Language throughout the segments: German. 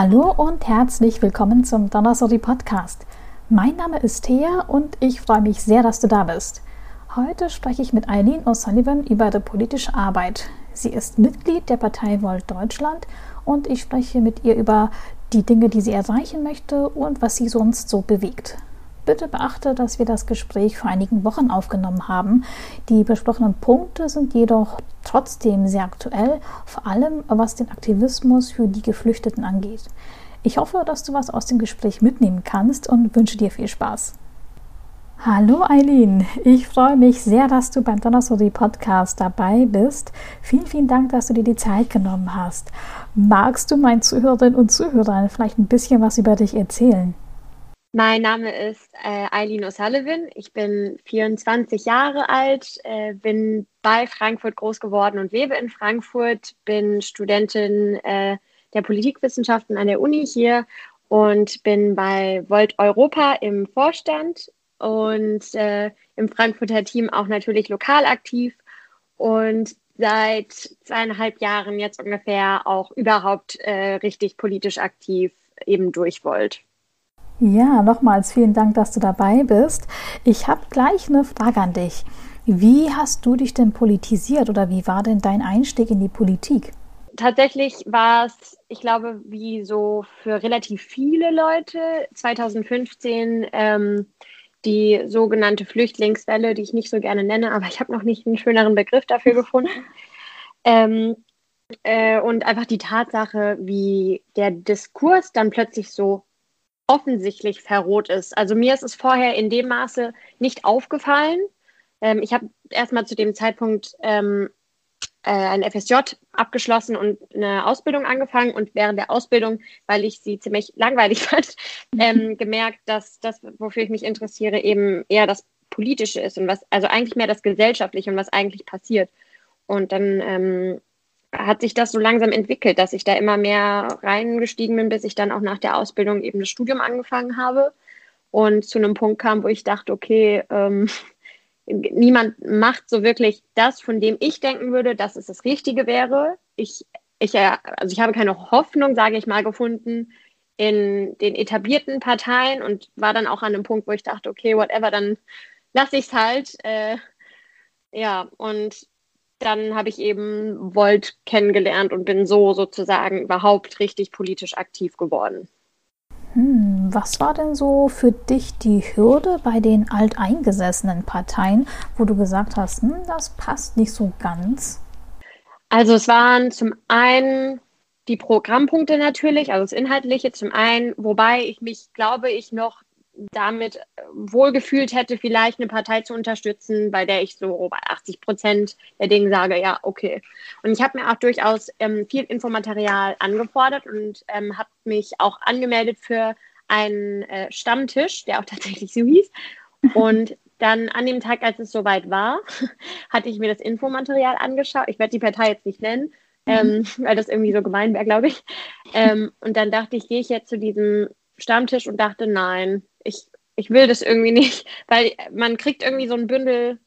Hallo und herzlich willkommen zum Donnersody Podcast. Mein Name ist Thea und ich freue mich sehr, dass du da bist. Heute spreche ich mit Eileen O'Sullivan über die politische Arbeit. Sie ist Mitglied der Partei Volt Deutschland und ich spreche mit ihr über die Dinge, die sie erreichen möchte und was sie sonst so bewegt. Bitte beachte, dass wir das Gespräch vor einigen Wochen aufgenommen haben. Die besprochenen Punkte sind jedoch trotzdem sehr aktuell, vor allem was den Aktivismus für die Geflüchteten angeht. Ich hoffe, dass du was aus dem Gespräch mitnehmen kannst und wünsche dir viel Spaß. Hallo Eileen, ich freue mich sehr, dass du beim Donnersody Podcast dabei bist. Vielen, vielen Dank, dass du dir die Zeit genommen hast. Magst du meinen Zuhörerinnen und Zuhörern vielleicht ein bisschen was über dich erzählen? Mein Name ist äh, Eileen O'Sullivan. Ich bin 24 Jahre alt, äh, bin bei Frankfurt groß geworden und lebe in Frankfurt, bin Studentin äh, der Politikwissenschaften an der Uni hier und bin bei Volt Europa im Vorstand und äh, im Frankfurter Team auch natürlich lokal aktiv und seit zweieinhalb Jahren jetzt ungefähr auch überhaupt äh, richtig politisch aktiv eben durch Volt. Ja, nochmals vielen Dank, dass du dabei bist. Ich habe gleich eine Frage an dich. Wie hast du dich denn politisiert oder wie war denn dein Einstieg in die Politik? Tatsächlich war es, ich glaube, wie so für relativ viele Leute 2015 ähm, die sogenannte Flüchtlingswelle, die ich nicht so gerne nenne, aber ich habe noch nicht einen schöneren Begriff dafür gefunden. ähm, äh, und einfach die Tatsache, wie der Diskurs dann plötzlich so offensichtlich verrot ist. Also mir ist es vorher in dem Maße nicht aufgefallen. Ähm, ich habe erstmal zu dem Zeitpunkt ähm, äh, ein FSJ abgeschlossen und eine Ausbildung angefangen und während der Ausbildung, weil ich sie ziemlich langweilig fand, ähm, gemerkt, dass das, wofür ich mich interessiere, eben eher das Politische ist und was, also eigentlich mehr das Gesellschaftliche und was eigentlich passiert. Und dann ähm, hat sich das so langsam entwickelt, dass ich da immer mehr reingestiegen bin, bis ich dann auch nach der Ausbildung eben das Studium angefangen habe und zu einem Punkt kam, wo ich dachte, okay, ähm, niemand macht so wirklich das, von dem ich denken würde, dass es das Richtige wäre. Ich, ich, äh, also ich habe keine Hoffnung, sage ich mal, gefunden in den etablierten Parteien und war dann auch an einem Punkt, wo ich dachte, okay, whatever, dann lasse ich es halt. Äh, ja, und dann habe ich eben Volt kennengelernt und bin so sozusagen überhaupt richtig politisch aktiv geworden. Hm, was war denn so für dich die Hürde bei den alteingesessenen Parteien, wo du gesagt hast, hm, das passt nicht so ganz? Also es waren zum einen die Programmpunkte natürlich, also das Inhaltliche zum einen, wobei ich mich, glaube ich, noch damit äh, wohlgefühlt hätte, vielleicht eine Partei zu unterstützen, bei der ich so bei 80 Prozent der Dinge sage, ja, okay. Und ich habe mir auch durchaus ähm, viel Infomaterial angefordert und ähm, habe mich auch angemeldet für einen äh, Stammtisch, der auch tatsächlich so hieß. Und dann an dem Tag, als es soweit war, hatte ich mir das Infomaterial angeschaut. Ich werde die Partei jetzt nicht nennen, mhm. ähm, weil das irgendwie so gemein wäre, glaube ich. Ähm, und dann dachte ich, gehe ich jetzt zu diesem Stammtisch und dachte, nein, ich, ich will das irgendwie nicht, weil man kriegt irgendwie so ein Bündel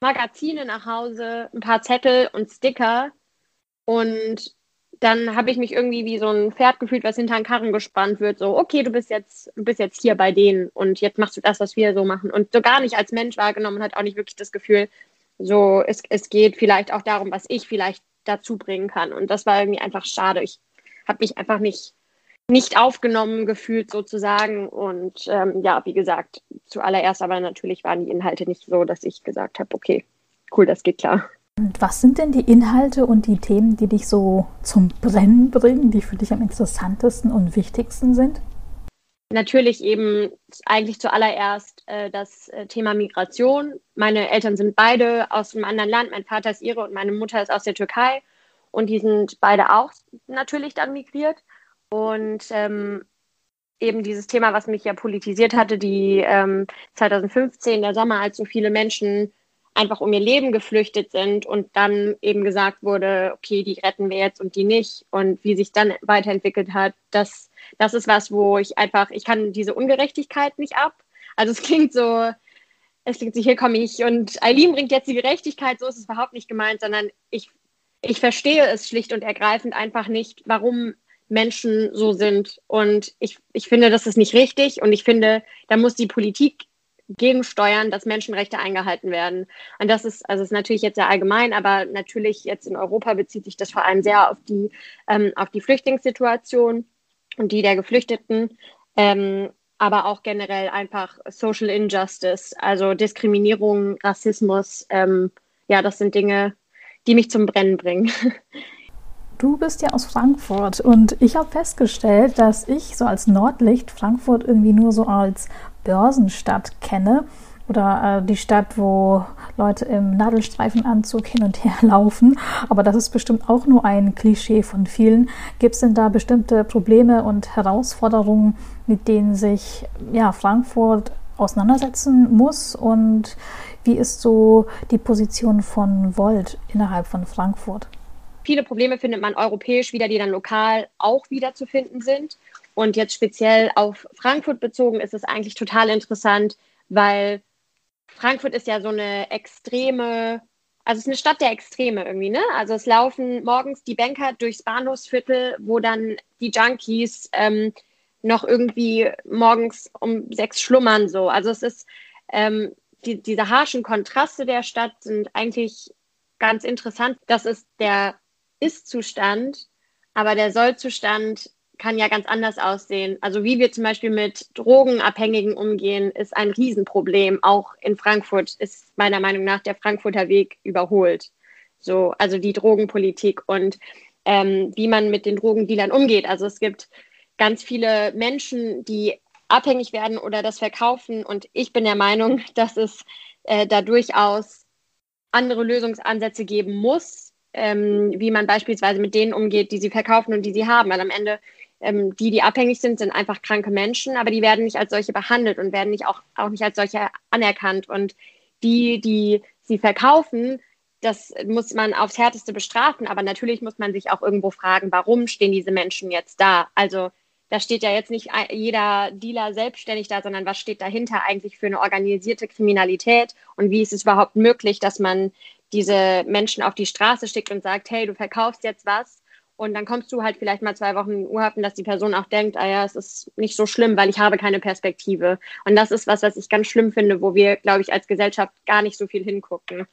Magazine nach Hause, ein paar Zettel und Sticker und dann habe ich mich irgendwie wie so ein Pferd gefühlt, was hinter den Karren gespannt wird. So, okay, du bist jetzt, du bist jetzt hier bei denen und jetzt machst du das, was wir so machen. Und so gar nicht als Mensch wahrgenommen hat auch nicht wirklich das Gefühl, so, es, es geht vielleicht auch darum, was ich vielleicht dazu bringen kann. Und das war irgendwie einfach schade. Ich habe mich einfach nicht nicht aufgenommen gefühlt sozusagen. Und ähm, ja, wie gesagt, zuallererst aber natürlich waren die Inhalte nicht so, dass ich gesagt habe, okay, cool, das geht klar. Und was sind denn die Inhalte und die Themen, die dich so zum Brennen bringen, die für dich am interessantesten und wichtigsten sind? Natürlich eben eigentlich zuallererst äh, das äh, Thema Migration. Meine Eltern sind beide aus einem anderen Land. Mein Vater ist ihre und meine Mutter ist aus der Türkei. Und die sind beide auch natürlich dann migriert. Und ähm, eben dieses Thema, was mich ja politisiert hatte, die ähm, 2015, der Sommer, als so viele Menschen einfach um ihr Leben geflüchtet sind und dann eben gesagt wurde, okay, die retten wir jetzt und die nicht und wie sich dann weiterentwickelt hat, das, das ist was, wo ich einfach, ich kann diese Ungerechtigkeit nicht ab. Also es klingt so, es klingt so, hier komme ich und Eileen bringt jetzt die Gerechtigkeit, so ist es überhaupt nicht gemeint, sondern ich, ich verstehe es schlicht und ergreifend einfach nicht, warum Menschen so sind. Und ich, ich finde, das ist nicht richtig. Und ich finde, da muss die Politik gegensteuern, dass Menschenrechte eingehalten werden. Und das ist, also ist natürlich jetzt sehr allgemein, aber natürlich jetzt in Europa bezieht sich das vor allem sehr auf die, ähm, auf die Flüchtlingssituation und die der Geflüchteten, ähm, aber auch generell einfach Social Injustice, also Diskriminierung, Rassismus. Ähm, ja, das sind Dinge, die mich zum Brennen bringen. Du bist ja aus Frankfurt und ich habe festgestellt, dass ich so als Nordlicht Frankfurt irgendwie nur so als Börsenstadt kenne oder äh, die Stadt, wo Leute im Nadelstreifenanzug hin und her laufen. Aber das ist bestimmt auch nur ein Klischee von vielen. Gibt es denn da bestimmte Probleme und Herausforderungen, mit denen sich ja, Frankfurt auseinandersetzen muss? Und wie ist so die Position von Volt innerhalb von Frankfurt? Viele Probleme findet man europäisch wieder, die dann lokal auch wieder zu finden sind. Und jetzt speziell auf Frankfurt bezogen ist es eigentlich total interessant, weil Frankfurt ist ja so eine extreme, also es ist eine Stadt der Extreme irgendwie, ne? Also es laufen morgens die Banker durchs Bahnhofsviertel, wo dann die Junkies ähm, noch irgendwie morgens um sechs schlummern so. Also es ist ähm, die, diese harschen Kontraste der Stadt sind eigentlich ganz interessant. Das ist der Ist-Zustand, aber der Soll-Zustand kann ja ganz anders aussehen. Also wie wir zum Beispiel mit Drogenabhängigen umgehen, ist ein Riesenproblem. Auch in Frankfurt ist meiner Meinung nach der Frankfurter Weg überholt. So, also die Drogenpolitik und ähm, wie man mit den Drogendealern umgeht. Also es gibt ganz viele Menschen, die abhängig werden oder das verkaufen. Und ich bin der Meinung, dass es äh, da durchaus andere Lösungsansätze geben muss, ähm, wie man beispielsweise mit denen umgeht, die sie verkaufen und die sie haben. Weil am Ende ähm, die, die abhängig sind, sind einfach kranke Menschen, aber die werden nicht als solche behandelt und werden nicht auch, auch nicht als solche anerkannt. Und die, die sie verkaufen, das muss man aufs Härteste bestrafen, aber natürlich muss man sich auch irgendwo fragen, warum stehen diese Menschen jetzt da? Also da steht ja jetzt nicht jeder Dealer selbstständig da, sondern was steht dahinter eigentlich für eine organisierte Kriminalität und wie ist es überhaupt möglich, dass man diese Menschen auf die Straße schickt und sagt, hey, du verkaufst jetzt was und dann kommst du halt vielleicht mal zwei Wochen in Urhaft dass die Person auch denkt, ah ja, es ist nicht so schlimm, weil ich habe keine Perspektive. Und das ist was, was ich ganz schlimm finde, wo wir, glaube ich, als Gesellschaft gar nicht so viel hingucken.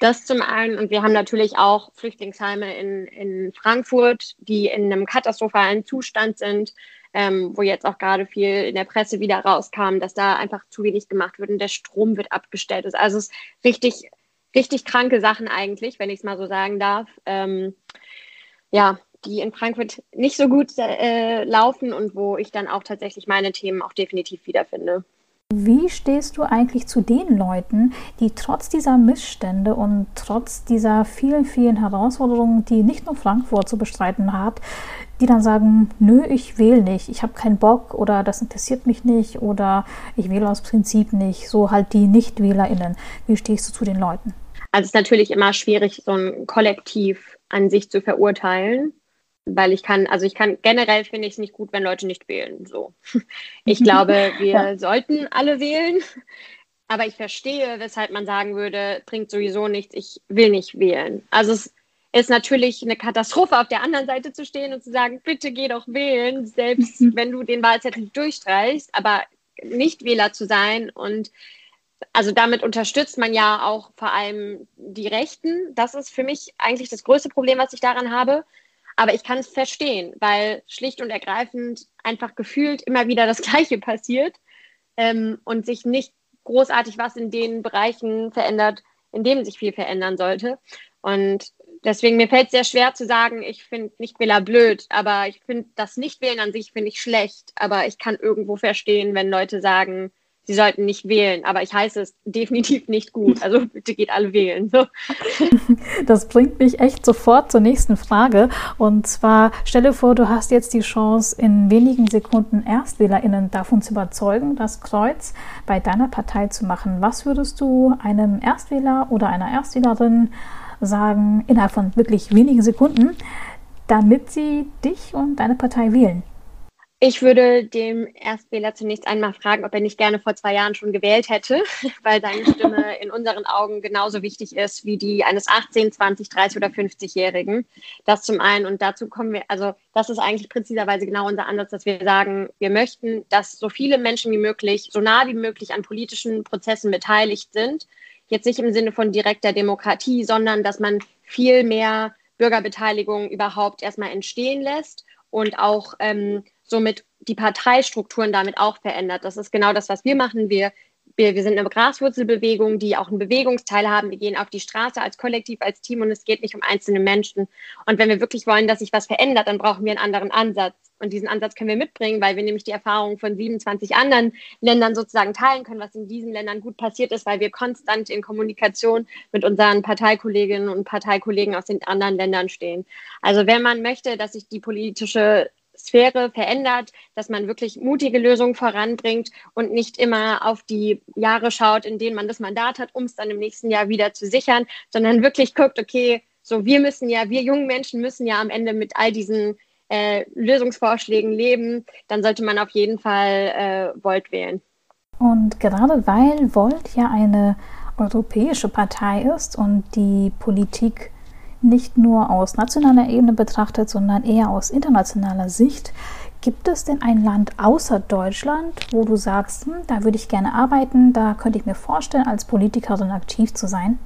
Das zum einen. Und wir haben natürlich auch Flüchtlingsheime in, in Frankfurt, die in einem katastrophalen Zustand sind, ähm, wo jetzt auch gerade viel in der Presse wieder rauskam, dass da einfach zu wenig gemacht wird und der Strom wird abgestellt. Also es ist richtig, richtig kranke Sachen eigentlich, wenn ich es mal so sagen darf. Ähm, ja, die in Frankfurt nicht so gut äh, laufen und wo ich dann auch tatsächlich meine Themen auch definitiv wiederfinde. Wie stehst du eigentlich zu den Leuten, die trotz dieser Missstände und trotz dieser vielen, vielen Herausforderungen, die nicht nur Frankfurt zu bestreiten hat, die dann sagen, nö, ich wähle nicht, ich habe keinen Bock oder das interessiert mich nicht oder ich wähle aus Prinzip nicht, so halt die Nichtwählerinnen. Wie stehst du zu den Leuten? Also es ist natürlich immer schwierig, so ein Kollektiv an sich zu verurteilen, weil ich kann, also ich kann generell finde ich es nicht gut, wenn Leute nicht wählen. So, ich glaube, wir ja. sollten alle wählen, aber ich verstehe, weshalb man sagen würde, bringt sowieso nichts, ich will nicht wählen. Also es ist natürlich eine Katastrophe, auf der anderen Seite zu stehen und zu sagen, bitte geh doch wählen, selbst wenn du den Wahlzettel durchstreichst, aber nicht Wähler zu sein und also damit unterstützt man ja auch vor allem die Rechten. Das ist für mich eigentlich das größte Problem, was ich daran habe. Aber ich kann es verstehen, weil schlicht und ergreifend einfach gefühlt immer wieder das Gleiche passiert ähm, und sich nicht großartig was in den Bereichen verändert, in denen sich viel verändern sollte. Und deswegen mir fällt es sehr schwer zu sagen, ich finde Nichtwähler blöd, aber ich finde das Nichtwählen an sich finde ich schlecht. Aber ich kann irgendwo verstehen, wenn Leute sagen, sie sollten nicht wählen. Aber ich heiße es definitiv nicht gut. Also bitte geht alle wählen. So. Das bringt mich echt sofort zur nächsten Frage. Und zwar stelle vor, du hast jetzt die Chance, in wenigen Sekunden ErstwählerInnen davon zu überzeugen, das Kreuz bei deiner Partei zu machen. Was würdest du einem Erstwähler oder einer Erstwählerin sagen, innerhalb von wirklich wenigen Sekunden, damit sie dich und deine Partei wählen? Ich würde dem Erstwähler zunächst einmal fragen, ob er nicht gerne vor zwei Jahren schon gewählt hätte, weil seine Stimme in unseren Augen genauso wichtig ist wie die eines 18, 20, 30 oder 50-Jährigen. Das zum einen. Und dazu kommen wir, also das ist eigentlich präziserweise genau unser Ansatz, dass wir sagen, wir möchten, dass so viele Menschen wie möglich, so nah wie möglich an politischen Prozessen beteiligt sind. Jetzt nicht im Sinne von direkter Demokratie, sondern dass man viel mehr Bürgerbeteiligung überhaupt erstmal entstehen lässt und auch ähm, somit die Parteistrukturen damit auch verändert. Das ist genau das, was wir machen. Wir, wir, wir sind eine Graswurzelbewegung, die auch einen Bewegungsteil haben. Wir gehen auf die Straße als Kollektiv, als Team und es geht nicht um einzelne Menschen. Und wenn wir wirklich wollen, dass sich was verändert, dann brauchen wir einen anderen Ansatz. Und diesen Ansatz können wir mitbringen, weil wir nämlich die Erfahrungen von 27 anderen Ländern sozusagen teilen können, was in diesen Ländern gut passiert ist, weil wir konstant in Kommunikation mit unseren Parteikolleginnen und Parteikollegen aus den anderen Ländern stehen. Also wenn man möchte, dass sich die politische Sphäre verändert, dass man wirklich mutige Lösungen voranbringt und nicht immer auf die Jahre schaut, in denen man das Mandat hat, um es dann im nächsten Jahr wieder zu sichern, sondern wirklich guckt, okay, so wir müssen ja, wir jungen Menschen müssen ja am Ende mit all diesen äh, Lösungsvorschlägen leben, dann sollte man auf jeden Fall äh, Volt wählen. Und gerade weil Volt ja eine europäische Partei ist und die Politik nicht nur aus nationaler Ebene betrachtet, sondern eher aus internationaler Sicht. Gibt es denn ein Land außer Deutschland, wo du sagst, hm, da würde ich gerne arbeiten, da könnte ich mir vorstellen, als Politikerin aktiv zu sein?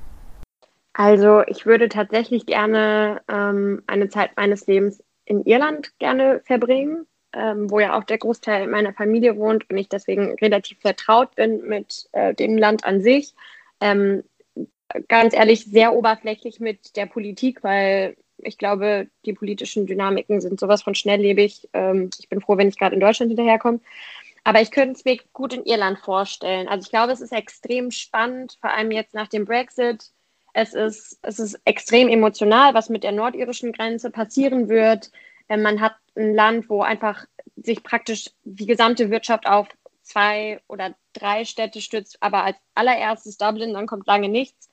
Also ich würde tatsächlich gerne ähm, eine Zeit meines Lebens in Irland gerne verbringen, ähm, wo ja auch der Großteil meiner Familie wohnt und ich deswegen relativ vertraut bin mit äh, dem Land an sich. Ähm, ganz ehrlich sehr oberflächlich mit der Politik, weil ich glaube, die politischen Dynamiken sind sowas von schnelllebig. Ähm, ich bin froh, wenn ich gerade in Deutschland hinterherkomme. Aber ich könnte es mir gut in Irland vorstellen. Also ich glaube, es ist extrem spannend, vor allem jetzt nach dem Brexit. Es ist, es ist extrem emotional, was mit der nordirischen Grenze passieren wird. Ähm, man hat ein Land, wo einfach sich praktisch die gesamte Wirtschaft auf zwei oder drei Städte stützt, aber als allererstes Dublin, dann kommt lange nichts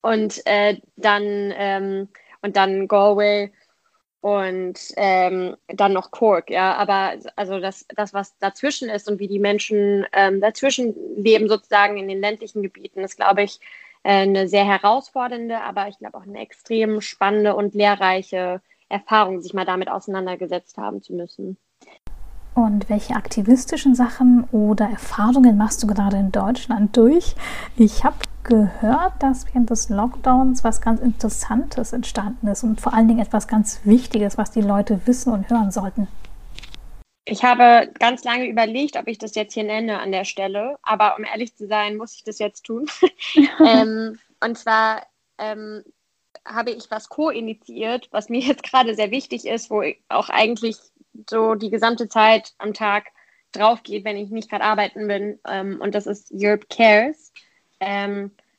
und äh, dann ähm, und dann Galway und ähm, dann noch Cork, ja, aber also das, das, was dazwischen ist und wie die Menschen ähm, dazwischen leben, sozusagen in den ländlichen Gebieten, ist, glaube ich, eine sehr herausfordernde, aber ich glaube auch eine extrem spannende und lehrreiche Erfahrung, sich mal damit auseinandergesetzt haben zu müssen. Und welche aktivistischen Sachen oder Erfahrungen machst du gerade in Deutschland durch? Ich habe gehört, dass während des Lockdowns was ganz Interessantes entstanden ist und vor allen Dingen etwas ganz Wichtiges, was die Leute wissen und hören sollten. Ich habe ganz lange überlegt, ob ich das jetzt hier nenne an der Stelle, aber um ehrlich zu sein, muss ich das jetzt tun. ähm, und zwar ähm, habe ich was co-initiiert, was mir jetzt gerade sehr wichtig ist, wo auch eigentlich so die gesamte Zeit am Tag drauf geht, wenn ich nicht gerade arbeiten bin. Ähm, und das ist Europe Cares.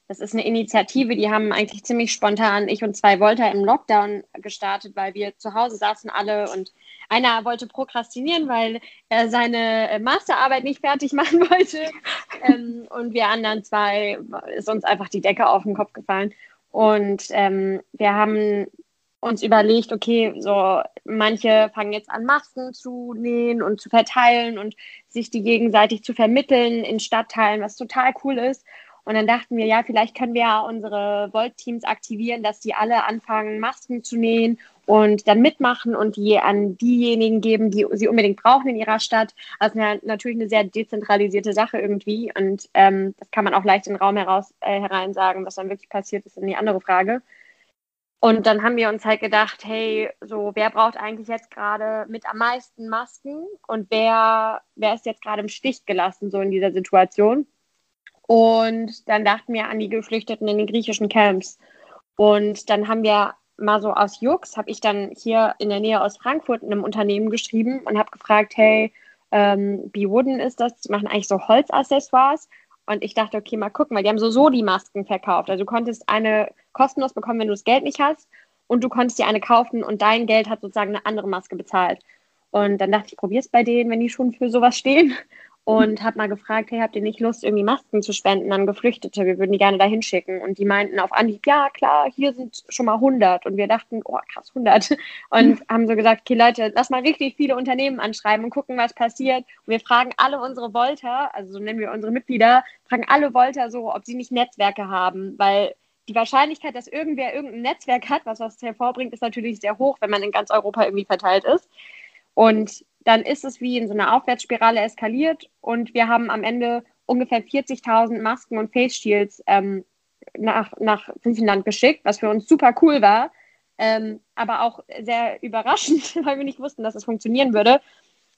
Das ist eine Initiative, die haben eigentlich ziemlich spontan ich und zwei Volta im Lockdown gestartet, weil wir zu Hause saßen alle und einer wollte prokrastinieren, weil er seine Masterarbeit nicht fertig machen wollte. ähm, und wir anderen zwei ist uns einfach die Decke auf den Kopf gefallen. Und ähm, wir haben uns überlegt, okay, so manche fangen jetzt an, Masken zu nähen und zu verteilen und sich die gegenseitig zu vermitteln in Stadtteilen, was total cool ist. Und dann dachten wir, ja, vielleicht können wir ja unsere Volt-Teams aktivieren, dass die alle anfangen, Masken zu nähen und dann mitmachen und die an diejenigen geben, die sie unbedingt brauchen in ihrer Stadt. Also natürlich eine sehr dezentralisierte Sache irgendwie. Und ähm, das kann man auch leicht in den Raum heraus, äh, herein sagen. Was dann wirklich passiert, ist dann die andere Frage. Und dann haben wir uns halt gedacht, hey, so wer braucht eigentlich jetzt gerade mit am meisten Masken und wer, wer ist jetzt gerade im Stich gelassen, so in dieser Situation? Und dann dachten wir an die Geflüchteten in den griechischen Camps. Und dann haben wir mal so aus Jux, habe ich dann hier in der Nähe aus Frankfurt in einem Unternehmen geschrieben und habe gefragt, hey, ähm, Wooden ist das, die machen eigentlich so Holzaccessoires. Und ich dachte, okay, mal gucken, weil die haben so Soli-Masken verkauft. Also du konntest eine kostenlos bekommen, wenn du das Geld nicht hast. Und du konntest dir eine kaufen und dein Geld hat sozusagen eine andere Maske bezahlt. Und dann dachte ich, probier's bei denen, wenn die schon für sowas stehen. Und habe mal gefragt, hey, habt ihr nicht Lust, irgendwie Masken zu spenden an Geflüchtete? Wir würden die gerne dahin schicken. Und die meinten auf Anhieb, ja, klar, hier sind schon mal 100. Und wir dachten, oh, krass, 100. Und mhm. haben so gesagt, okay, Leute, lass mal richtig viele Unternehmen anschreiben und gucken, was passiert. Und wir fragen alle unsere Volter, also so nennen wir unsere Mitglieder, fragen alle Volter so, ob sie nicht Netzwerke haben, weil die Wahrscheinlichkeit, dass irgendwer irgendein Netzwerk hat, was was hervorbringt, ist natürlich sehr hoch, wenn man in ganz Europa irgendwie verteilt ist. Und dann ist es wie in so einer Aufwärtsspirale eskaliert und wir haben am Ende ungefähr 40.000 Masken und Face Shields ähm, nach, nach Griechenland geschickt, was für uns super cool war, ähm, aber auch sehr überraschend, weil wir nicht wussten, dass es funktionieren würde.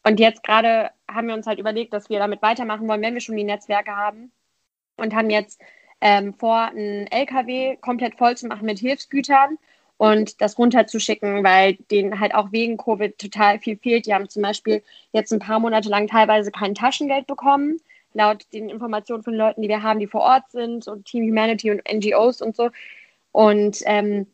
Und jetzt gerade haben wir uns halt überlegt, dass wir damit weitermachen wollen, wenn wir schon die Netzwerke haben und haben jetzt ähm, vor, einen LKW komplett voll zu machen mit Hilfsgütern und das runterzuschicken, weil denen halt auch wegen Covid total viel fehlt. Die haben zum Beispiel jetzt ein paar Monate lang teilweise kein Taschengeld bekommen, laut den Informationen von Leuten, die wir haben, die vor Ort sind und Team Humanity und NGOs und so. Und ähm,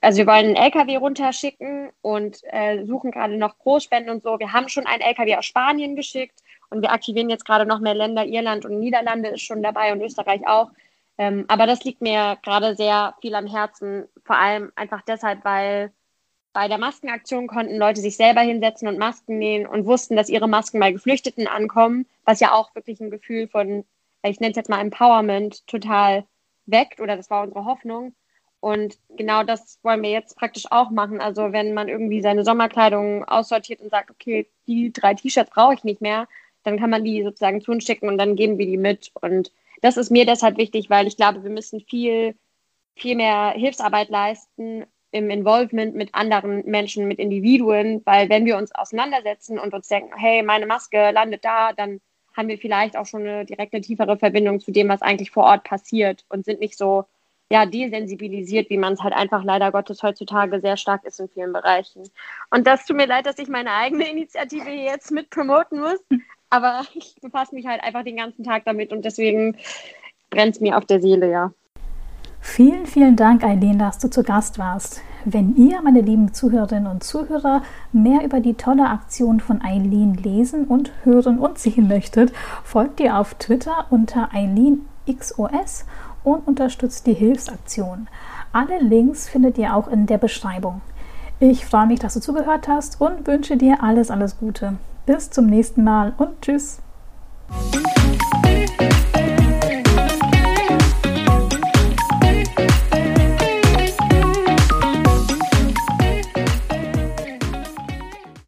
also wir wollen einen LKW runterschicken und äh, suchen gerade noch Großspenden und so. Wir haben schon einen LKW aus Spanien geschickt und wir aktivieren jetzt gerade noch mehr Länder. Irland und Niederlande ist schon dabei und Österreich auch. Ähm, aber das liegt mir gerade sehr viel am Herzen, vor allem einfach deshalb, weil bei der Maskenaktion konnten Leute sich selber hinsetzen und Masken nähen und wussten, dass ihre Masken bei Geflüchteten ankommen, was ja auch wirklich ein Gefühl von, ich nenne es jetzt mal Empowerment, total weckt oder das war unsere Hoffnung. Und genau das wollen wir jetzt praktisch auch machen. Also wenn man irgendwie seine Sommerkleidung aussortiert und sagt, okay, die drei T-Shirts brauche ich nicht mehr, dann kann man die sozusagen zu uns schicken und dann geben wir die mit. Und das ist mir deshalb wichtig, weil ich glaube, wir müssen viel, viel mehr Hilfsarbeit leisten im Involvement mit anderen Menschen, mit Individuen, weil wenn wir uns auseinandersetzen und uns denken, hey, meine Maske landet da, dann haben wir vielleicht auch schon eine direkte, tiefere Verbindung zu dem, was eigentlich vor Ort passiert und sind nicht so ja, desensibilisiert, wie man es halt einfach leider Gottes heutzutage sehr stark ist in vielen Bereichen. Und das tut mir leid, dass ich meine eigene Initiative jetzt mit promoten muss, aber ich befasse mich halt einfach den ganzen Tag damit und deswegen brennt es mir auf der Seele, ja. Vielen, vielen Dank, Eileen, dass du zu Gast warst. Wenn ihr, meine lieben Zuhörerinnen und Zuhörer, mehr über die tolle Aktion von Eileen lesen und hören und sehen möchtet, folgt ihr auf Twitter unter EileenXOS und unterstützt die Hilfsaktion. Alle Links findet ihr auch in der Beschreibung. Ich freue mich, dass du zugehört hast und wünsche dir alles, alles Gute. Bis zum nächsten Mal und tschüss.